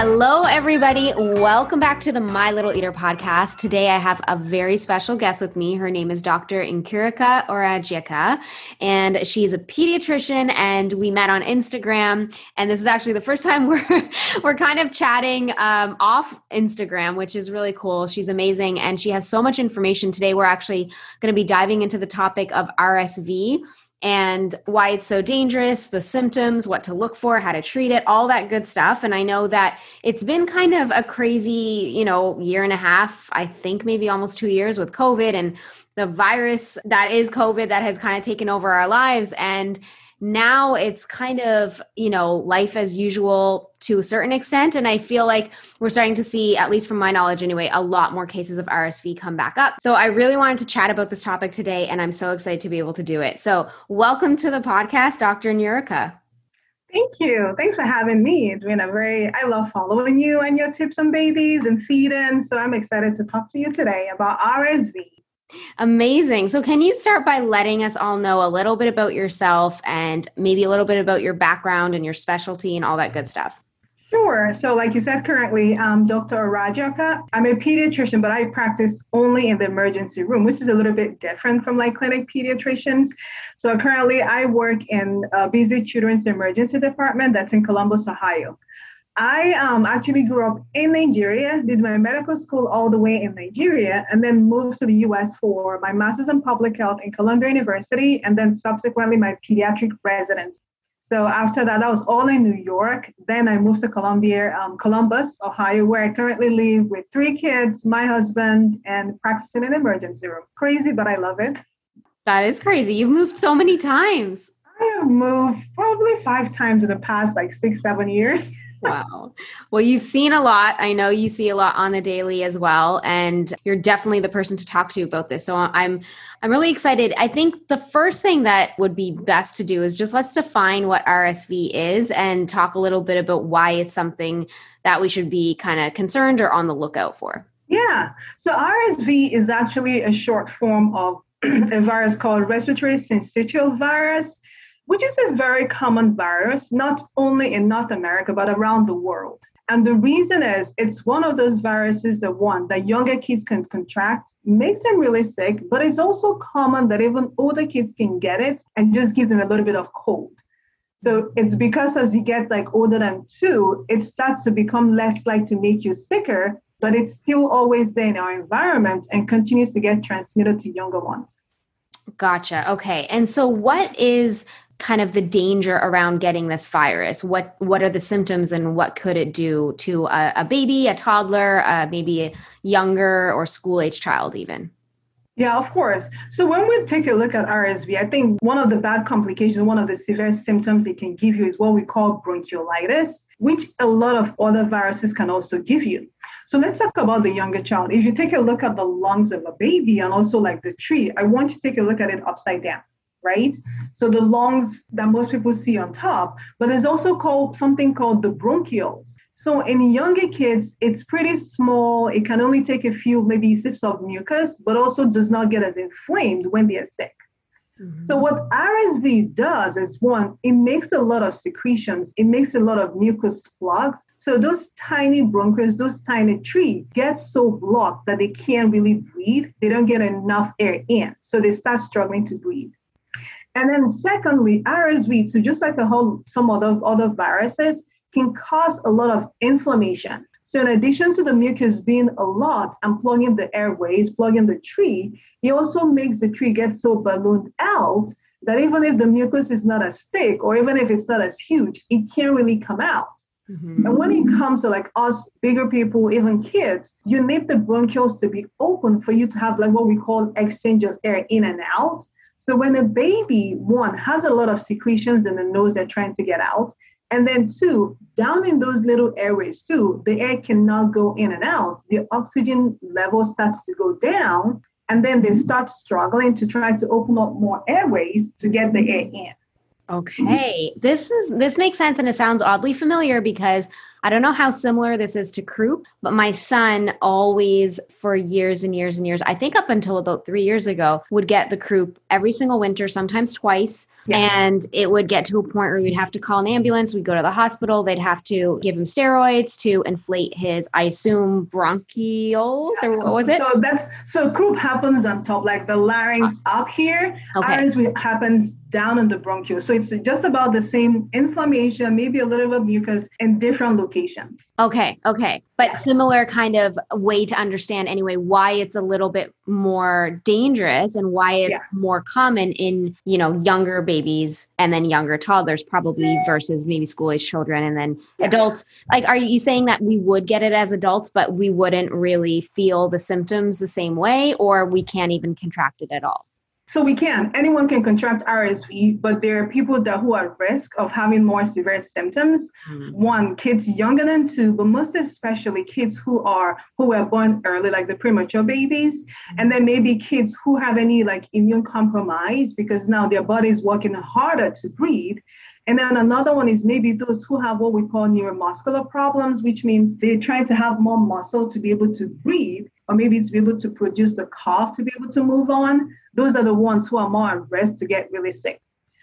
Hello, everybody. Welcome back to the My Little Eater podcast. Today, I have a very special guest with me. Her name is Dr. Nkeiruka Orajiaka, and she's a pediatrician. And we met on Instagram. And this is actually the first time we're we're kind of chatting um, off Instagram, which is really cool. She's amazing, and she has so much information. Today, we're actually going to be diving into the topic of RSV and why it's so dangerous, the symptoms, what to look for, how to treat it, all that good stuff. And I know that it's been kind of a crazy, you know, year and a half, I think maybe almost two years with COVID and the virus that is COVID that has kind of taken over our lives. And now it's kind of you know life as usual to a certain extent and i feel like we're starting to see at least from my knowledge anyway a lot more cases of rsv come back up so i really wanted to chat about this topic today and i'm so excited to be able to do it so welcome to the podcast dr Nkeiruka Thank you. Thanks for having me. It's been a very, I love following you and your tips on babies and feeding. So I'm excited to talk to you today about RSV. Amazing. So, can you start by letting us all know a little bit about yourself and maybe a little bit about your background and your specialty and all that good stuff? Sure. So, like you said currently, um, I'm Dr. Orajiaka. I'm a pediatrician, but I practice only in the emergency room, which is a little bit different from like clinic pediatricians. So, currently, I work in a busy children's emergency department that's in Columbus, Ohio. I um, actually grew up in Nigeria, did my medical school all the way in Nigeria, and then moved to the US for my master's in public health in Columbia University, and then subsequently my pediatric residency. So after that, I was all in New York. Then I moved to Columbia, um, Columbus, Ohio, where I currently live with three kids, my husband, and practicing in an emergency room. Crazy, but I love it. That is crazy. You've moved so many times. I have moved probably five times in the past like six, seven years wow. Well, you've seen a lot. I know you see a lot on the daily as well, and you're definitely the person to talk to about this. So I'm I'm really excited. I think the first thing that would be best to do is just let's define what RSV is and talk a little bit about why it's something that we should be kind of concerned or on the lookout for. Yeah. So RSV is actually a short form of a virus called respiratory syncytial virus which is a very common virus, not only in North America, but around the world. And the reason is it's one of those viruses that one that younger kids can contract, makes them really sick, but it's also common that even older kids can get it and just give them a little bit of cold. So it's because as you get like older than two, it starts to become less like to make you sicker, but it's still always there in our environment and continues to get transmitted to younger ones. Gotcha. Okay. And so what is kind of the danger around getting this virus what what are the symptoms and what could it do to a, a baby a toddler uh, maybe a younger or school age child even yeah, of course. So when we take a look at RSV, I think one of the bad complications, one of the severe symptoms it can give you is what we call bronchiolitis, which a lot of other viruses can also give you. So let's talk about the younger child. If you take a look at the lungs of a baby and also like the tree, I want you to take a look at it upside down right? So the lungs that most people see on top, but there's also called something called the bronchioles. So in younger kids, it's pretty small. It can only take a few, maybe sips of mucus, but also does not get as inflamed when they are sick. Mm-hmm. So what RSV does is one, it makes a lot of secretions. It makes a lot of mucus plugs. So those tiny bronchioles, those tiny trees get so blocked that they can't really breathe. They don't get enough air in. So they start struggling to breathe. And then secondly, RSV, so just like a whole some other other viruses, can cause a lot of inflammation. So in addition to the mucus being a lot and plugging the airways, plugging the tree, it also makes the tree get so ballooned out that even if the mucus is not as thick or even if it's not as huge, it can't really come out. Mm-hmm. And when it comes to like us bigger people, even kids, you need the bronchioles to be open for you to have like what we call exchange of air in and out. So when a baby, one, has a lot of secretions in the nose they're trying to get out, and then two, down in those little airways too, the air cannot go in and out. The oxygen level starts to go down, and then they start struggling to try to open up more airways to get the air in. Okay. This is this makes sense and it sounds oddly familiar because I don't know how similar this is to croup, but my son always, for years and years and years, I think up until about three years ago, would get the croup every single winter, sometimes twice. Yeah. And it would get to a point where we'd have to call an ambulance. We'd go to the hospital. They'd have to give him steroids to inflate his, I assume, bronchioles or what was it? So that's so croup happens on top, like the larynx uh, up here. Okay. Happens down in the bronchiole. So it's just about the same inflammation, maybe a little bit of mucus in different locations. Okay, okay. But similar kind of way to understand anyway why it's a little bit more dangerous and why it's yeah. more common in, you know, younger babies and then younger toddlers probably versus maybe school age children and then yeah. adults. Like are you saying that we would get it as adults but we wouldn't really feel the symptoms the same way or we can't even contract it at all? So we can. Anyone can contract RSV, but there are people that who are at risk of having more severe symptoms. Mm. One, kids younger than two, but most especially kids who are who were born early, like the premature babies, and then maybe kids who have any like immune compromise because now their body is working harder to breathe. And then another one is maybe those who have what we call neuromuscular problems, which means they're trying to have more muscle to be able to breathe, or maybe to be able to produce the cough to be able to move on those are the ones who are more at risk to get really sick.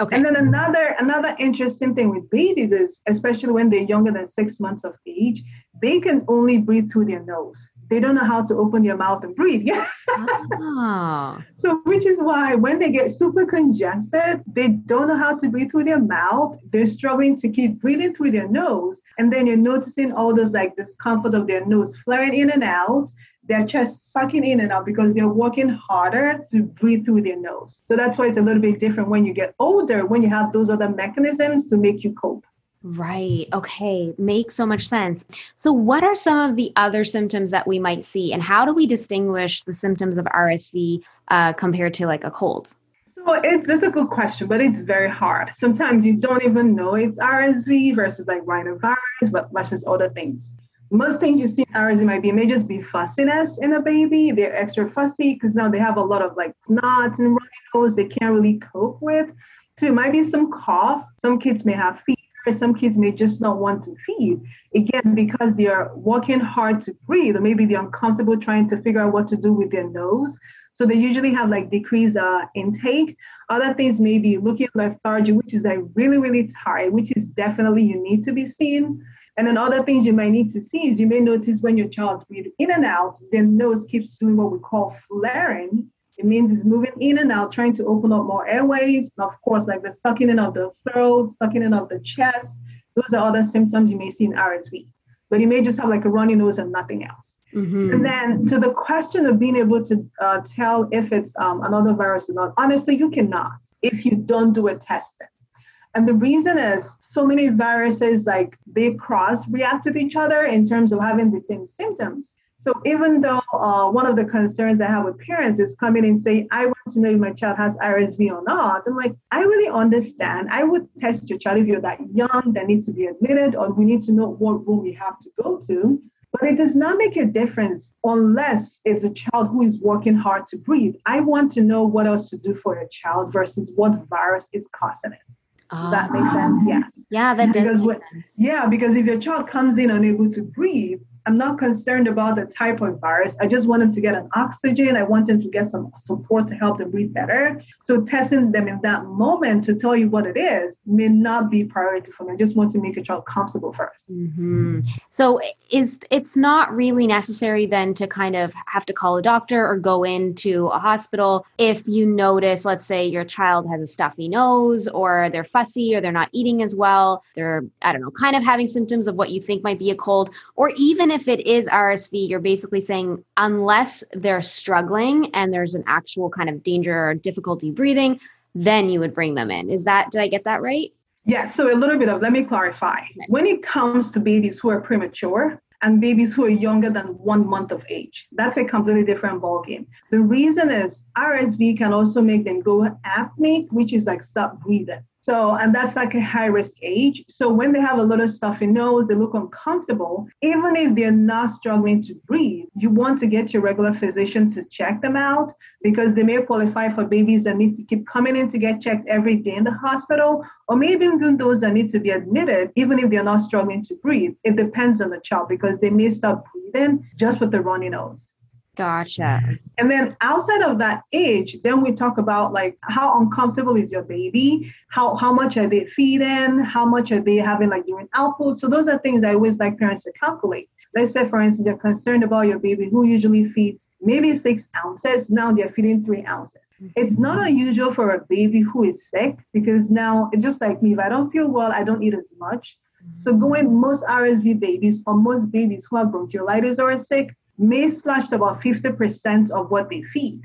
Okay. And then another another interesting thing with babies is, especially when they're younger than six months of age, they can only breathe through their nose. They don't know how to open their mouth and breathe. Yeah. oh. So, which is why when they get super congested, they don't know how to breathe through their mouth. They're struggling to keep breathing through their nose, and then you're noticing all those like discomfort of their nose flaring in and out their chest sucking in and out because they're working harder to breathe through their nose. So that's why it's a little bit different when you get older, when you have those other mechanisms to make you cope. Right. Okay. Makes so much sense. So, what are some of the other symptoms that we might see, and how do we distinguish the symptoms of RSV uh, compared to like a cold? So, it's, it's a good question, but it's very hard. Sometimes you don't even know it's RSV versus like rhinovirus, but versus other things most things you see in RSV might be may just be fussiness in a baby. They're extra fussy because now they have a lot of like snot and runny nose they can't really cope with. So it might be some cough. Some kids may have fever. Some kids may just not want to feed. Again, because they are working hard to breathe, or maybe they're uncomfortable trying to figure out what to do with their nose. So they usually have like decreased uh, intake. Other things may be looking lethargy, which is like really, really tired, which is definitely you need to be seen. And then other things you might need to see is you may notice when your child breathes in and out, their nose keeps doing what we call flaring. It means it's moving in and out, trying to open up more airways. And of course, like the sucking in of the throat, sucking in of the chest. Those are other symptoms you may see in RSV. But you may just have like a runny nose and nothing else. Mm-hmm. And then, so the question of being able to uh, tell if it's um, another virus or not, honestly, you cannot if you don't do a testing. And the reason is so many viruses, like they cross react with each other in terms of having the same symptoms. So even though uh, one of the concerns I have with parents is coming and say, I want to know if my child has RSV or not, I'm like, I really understand. I would test your child if you're that young that needs to be admitted, or we need to know what room we have to go to. But it does not make a difference unless it's a child who is working hard to breathe. I want to know what else to do for a child versus what virus is causing it. Does that make sense? Yes. Yeah, that does. Because yeah, because if your child comes in unable to breathe, I'm not concerned about the type of virus. I just want them to get an oxygen. I want them to get some support to help them breathe better. So testing them in that moment to tell you what it is may not be priority for me. I just want to make a child comfortable 1st mm-hmm. So is it's not really necessary then to kind of have to call a doctor or go into a hospital if you notice, let's say your child has a stuffy nose or they're fussy or they're not eating as well. They're I don't know, kind of having symptoms of what you think might be a cold, or even if it is RSV, you're basically saying unless they're struggling and there's an actual kind of danger or difficulty breathing, then you would bring them in. Is that, did I get that right? Yeah, so a little bit of, let me clarify. When it comes to babies who are premature, and babies who are younger than one month of age. That's a completely different ballgame. The reason is RSV can also make them go apneic, which is like stop breathing. So, and that's like a high risk age. So, when they have a little stuffy nose, they look uncomfortable, even if they're not struggling to breathe, you want to get your regular physician to check them out because they may qualify for babies that need to keep coming in to get checked every day in the hospital, or maybe even those that need to be admitted, even if they're not struggling to breathe. It depends on the child because they may stop breathing just with the runny nose. Gotcha. And then outside of that age, then we talk about like how uncomfortable is your baby? How how much are they feeding? How much are they having like urine output? So those are things I always like parents to calculate. Let's say, for instance, you're concerned about your baby who usually feeds maybe six ounces. Now they're feeding three ounces. Mm-hmm. It's not unusual for a baby who is sick because now it's just like me. If I don't feel well, I don't eat as much. Mm-hmm. So going most RSV babies or most babies who have bronchiolitis or are sick, may slash about 50% of what they feed.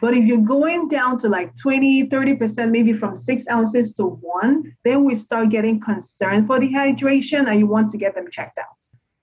But if you're going down to like 20, 30%, maybe from six ounces to one, then we start getting concerned for dehydration and you want to get them checked out.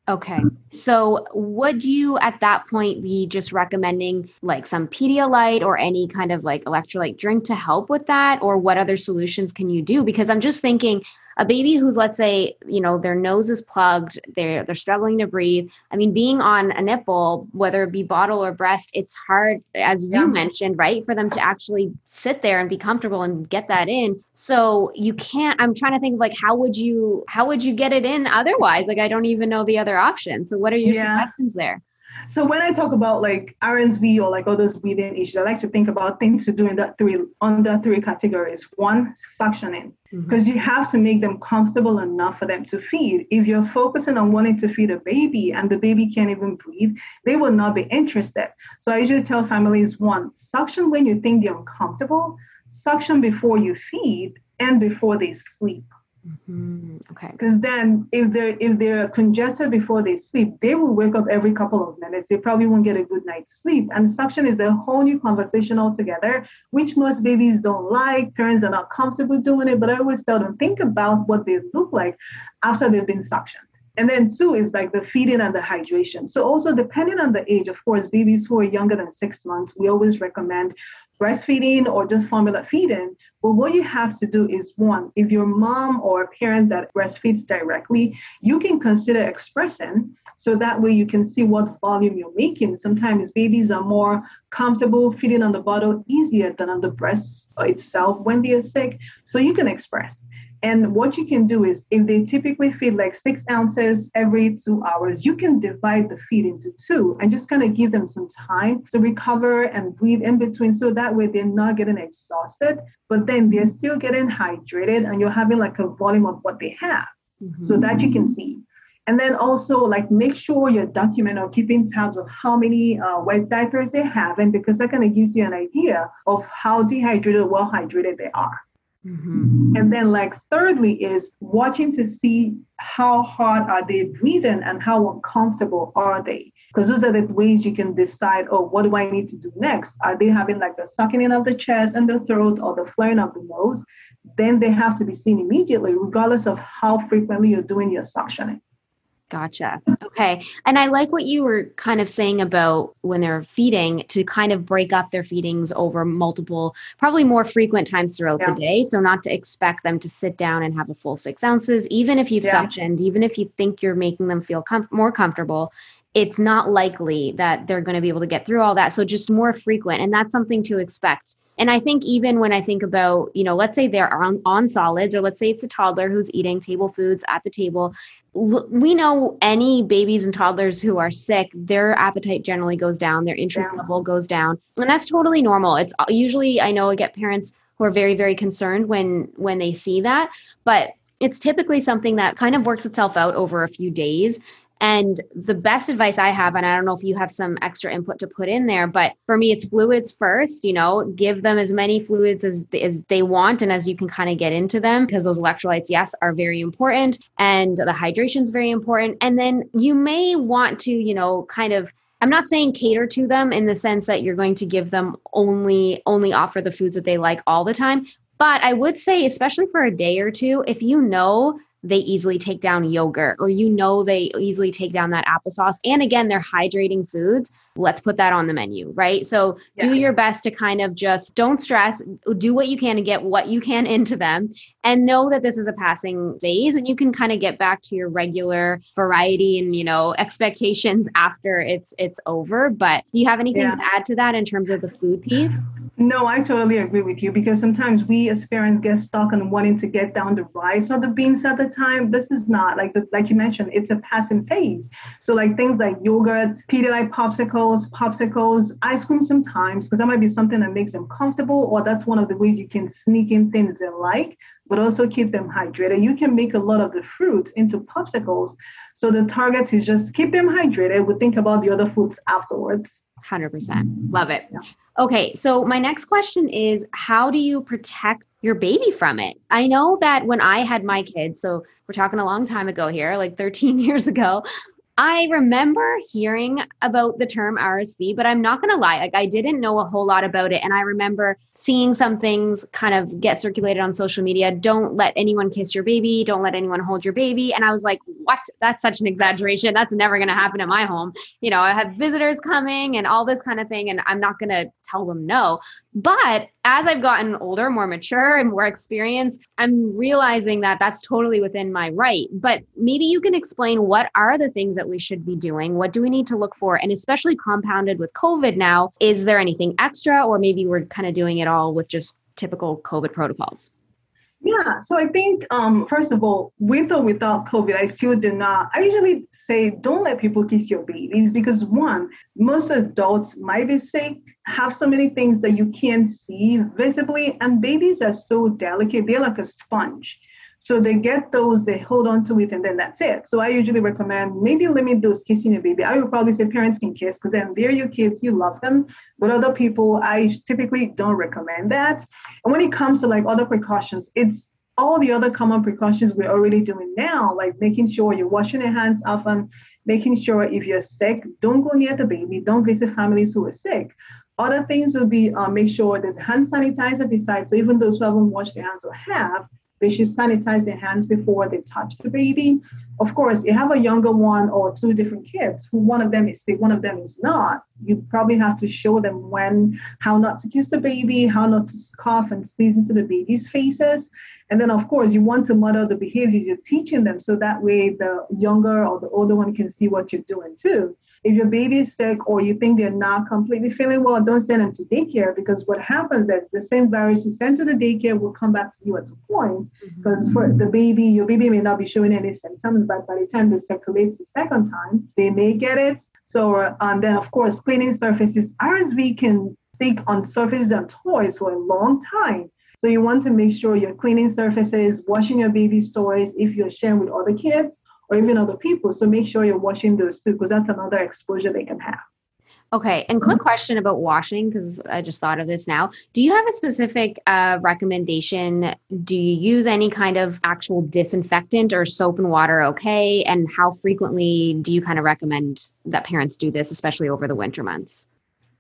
Okay. So would you at that point be just recommending like some Pedialyte or any kind of like electrolyte drink to help with that? Or what other solutions can you do? Because I'm just thinking a baby who's let's say you know their nose is plugged they're they're struggling to breathe. I mean being on a nipple whether it be bottle or breast it's hard as you mentioned right for them to actually sit there and be comfortable and get that in. So you can't i'm trying to think of like how would you how would you get it in otherwise? Like i don't even know the other option. So what are your yeah. suggestions there so when I talk about like RSV or like all those breathing issues, I like to think about things to do in that three under three categories. One, suctioning, because mm-hmm. you have to make them comfortable enough for them to feed. If you're focusing on wanting to feed a baby and the baby can't even breathe, they will not be interested. So I usually tell families one, suction when you think they're uncomfortable, suction before you feed and before they sleep. Mm-hmm. Okay. Because then, if they're if they're congested before they sleep, they will wake up every couple of minutes. They probably won't get a good night's sleep. And suction is a whole new conversation altogether, which most babies don't like. Parents are not comfortable doing it. But I always tell them think about what they look like after they've been suctioned. And then two is like the feeding and the hydration. So also depending on the age, of course, babies who are younger than six months, we always recommend breastfeeding or just formula feeding. But what you have to do is one, if your mom or a parent that breastfeeds directly, you can consider expressing so that way you can see what volume you're making. Sometimes babies are more comfortable feeding on the bottle easier than on the breast itself when they are sick. So you can express. And what you can do is, if they typically feed like six ounces every two hours, you can divide the feed into two and just kind of give them some time to recover and breathe in between. So that way they're not getting exhausted, but then they're still getting hydrated and you're having like a volume of what they have mm-hmm. so that you can see. And then also like make sure you're documenting or keeping tabs of how many uh, wet diapers they have, and because that kind of gives you an idea of how dehydrated or well hydrated they are. Mm-hmm. And then, like, thirdly, is watching to see how hard are they breathing and how uncomfortable are they? Because those are the ways you can decide, oh, what do I need to do next? Are they having like the sucking in of the chest and the throat or the flaring of the nose? Then they have to be seen immediately, regardless of how frequently you're doing your suctioning. Gotcha. Okay. And I like what you were kind of saying about when they're feeding to kind of break up their feedings over multiple, probably more frequent times throughout yeah. the day. So, not to expect them to sit down and have a full six ounces, even if you've yeah. suctioned, even if you think you're making them feel com- more comfortable, it's not likely that they're going to be able to get through all that. So, just more frequent. And that's something to expect and I think even when I think about, you know, let's say they're on, on solids, or let's say it's a toddler who's eating table foods at the table, we know any babies and toddlers who are sick, their appetite generally goes down, their interest yeah. level goes down, and that's totally normal. It's uh, usually I know I get parents who are very very concerned when when they see that, but it's typically something that kind of works itself out over a few days and the best advice I have, and I don't know if you have some extra input to put in there, but for me, it's fluids first. You know, give them as many fluids as, as they want and as you can kind of get into them because those electrolytes, yes, are very important. And the hydration is very important. And then you may want to, you know, kind of I'm not saying cater to them in the sense that you're going to give them only only offer the foods that they like all the time, But I would say, especially for a day or two, if you know they easily take down yogurt or you know they easily take down that applesauce. And again they're hydrating foods. Let's put that on the menu right? So yeah. do your best to kind of just don't stress. Do what you can to get what you can into them. And know that this is a passing phase and you can kind of get back to your regular variety and you know expectations after it's it's over. But do you have anything yeah. to add to that in terms of the food piece no, I totally agree with you because sometimes we as parents get stuck on wanting to get down the rice or the beans at the time. This is not like the, like you mentioned, it's a passing phase. So like things like yogurt, Pedialyte popsicles, popsicles, ice cream sometimes, because that might be something that makes them comfortable, or that's one of the ways you can sneak in things they like, but also keep them hydrated. You can make a lot of the fruits into popsicles. So the target is just keep them hydrated. We think about the other foods afterwards. 100%. Love it. Yeah. Okay, so my next question is how do you protect your baby from it? I know that when I had my kids, so we're talking a long time ago here, like 13 years ago, I remember hearing about the term RSV, but I'm not going to lie. Like, I didn't know a whole lot about it. And I remember seeing some things kind of get circulated on social media. Don't let anyone kiss your baby. Don't let anyone hold your baby. And I was like, what? That's such an exaggeration. That's never going to happen in my home. You know, I have visitors coming and all this kind of thing. And I'm not going to tell them no. But as I've gotten older, more mature, and more experienced, I'm realizing that that's totally within my right. But maybe you can explain what are the things that we should be doing? What do we need to look for? And especially compounded with COVID now, is there anything extra, or maybe we're kind of doing it all with just typical COVID protocols? Yeah, so I think um, first of all, with or without COVID, I still do not. I usually say don't let people kiss your babies because one, most adults might be sick, have so many things that you can't see visibly, and babies are so delicate; they're like a sponge. So they get those, they hold on to it, and then that's it. So I usually recommend maybe limit those kissing your baby. I would probably say parents can kiss because then they're your kids, you love them. But other people, I typically don't recommend that. And when it comes to like other precautions, it's all the other common precautions we're already doing now, like making sure you're washing your hands often, making sure if you're sick, don't go near the baby, don't visit families who are sick. Other things would be uh, make sure there's hand sanitizer besides. So even those who haven't washed their hands or have, they should sanitize their hands before they touch the baby. Of course, you have a younger one or two different kids who one of them is sick, one of them is not. You probably have to show them when, how not to kiss the baby, how not to cough and sneeze into the baby's faces. And then, of course, you want to model the behaviors you're teaching them so that way the younger or the older one can see what you're doing too. If your baby is sick or you think they're not completely feeling well, don't send them to daycare because what happens is the same virus you send to the daycare will come back to you at some point because mm-hmm. for the baby, your baby may not be showing any symptoms, but by the time they circulate the second time, they may get it. So, and then of course, cleaning surfaces, RSV can stick on surfaces and toys for a long time. So you want to make sure you're cleaning surfaces, washing your baby's toys if you're sharing with other kids or even other people. So make sure you're washing those too, because that's another exposure they can have. Okay. And quick question about washing, because I just thought of this now. Do you have a specific uh, recommendation? Do you use any kind of actual disinfectant or soap and water okay? And how frequently do you kind of recommend that parents do this, especially over the winter months?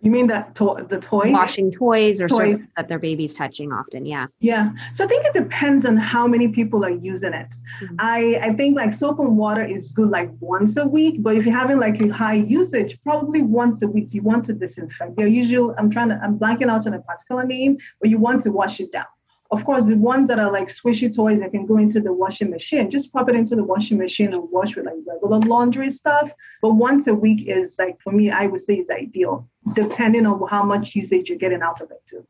You mean that to- the toy? Washing toys or toys. that their baby's touching often. Yeah. Yeah. So I think it depends on how many people are using it. Mm-hmm. I, I think like soap and water is good like once a week, but if you're having like a high usage, probably once a week, you want to disinfect. Your usual, I'm trying to, I'm blanking out on a particular name, but you want to wash it down. Of course, the ones that are like swishy toys that can go into the washing machine, just pop it into the washing machine and wash with like regular laundry stuff. But once a week is like, for me, I would say is ideal, depending on how much usage you're getting out of it too.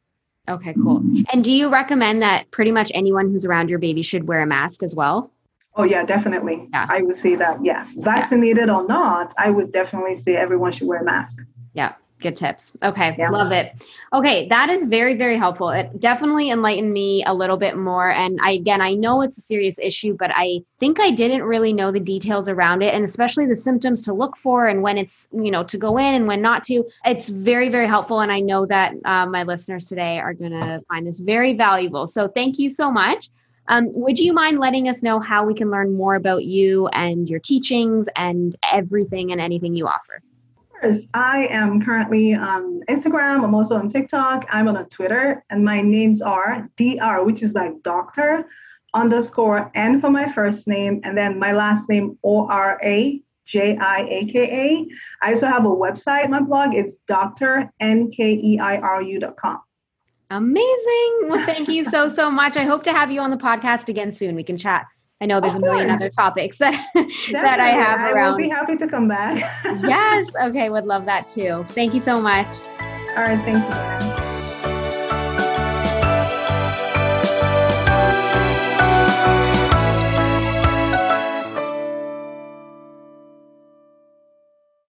Okay, cool. And do you recommend that pretty much anyone who's around your baby should wear a mask as well? Oh yeah, definitely. Yeah. I would say that yes, vaccinated yeah. or not, I would definitely say everyone should wear a mask. Yeah good tips. Okay, yeah. love it. Okay, that is very very helpful. It definitely enlightened me a little bit more and I again, I know it's a serious issue, but I think I didn't really know the details around it and especially the symptoms to look for and when it's, you know, to go in and when not to. It's very very helpful and I know that uh, my listeners today are going to find this very valuable. So thank you so much. Um, would you mind letting us know how we can learn more about you and your teachings and everything and anything you offer? Course. I am currently on Instagram. I'm also on TikTok. I'm on Twitter, and my names are Dr, which is like doctor underscore N for my first name, and then my last name O R A J I A K A. I also have a website, my blog. It's com. Amazing. Well, thank you so, so much. I hope to have you on the podcast again soon. We can chat. I know there's of a million course. other topics that, that I have around. I will be happy to come back. yes. Okay. Would love that too. Thank you so much. All right. Thank you.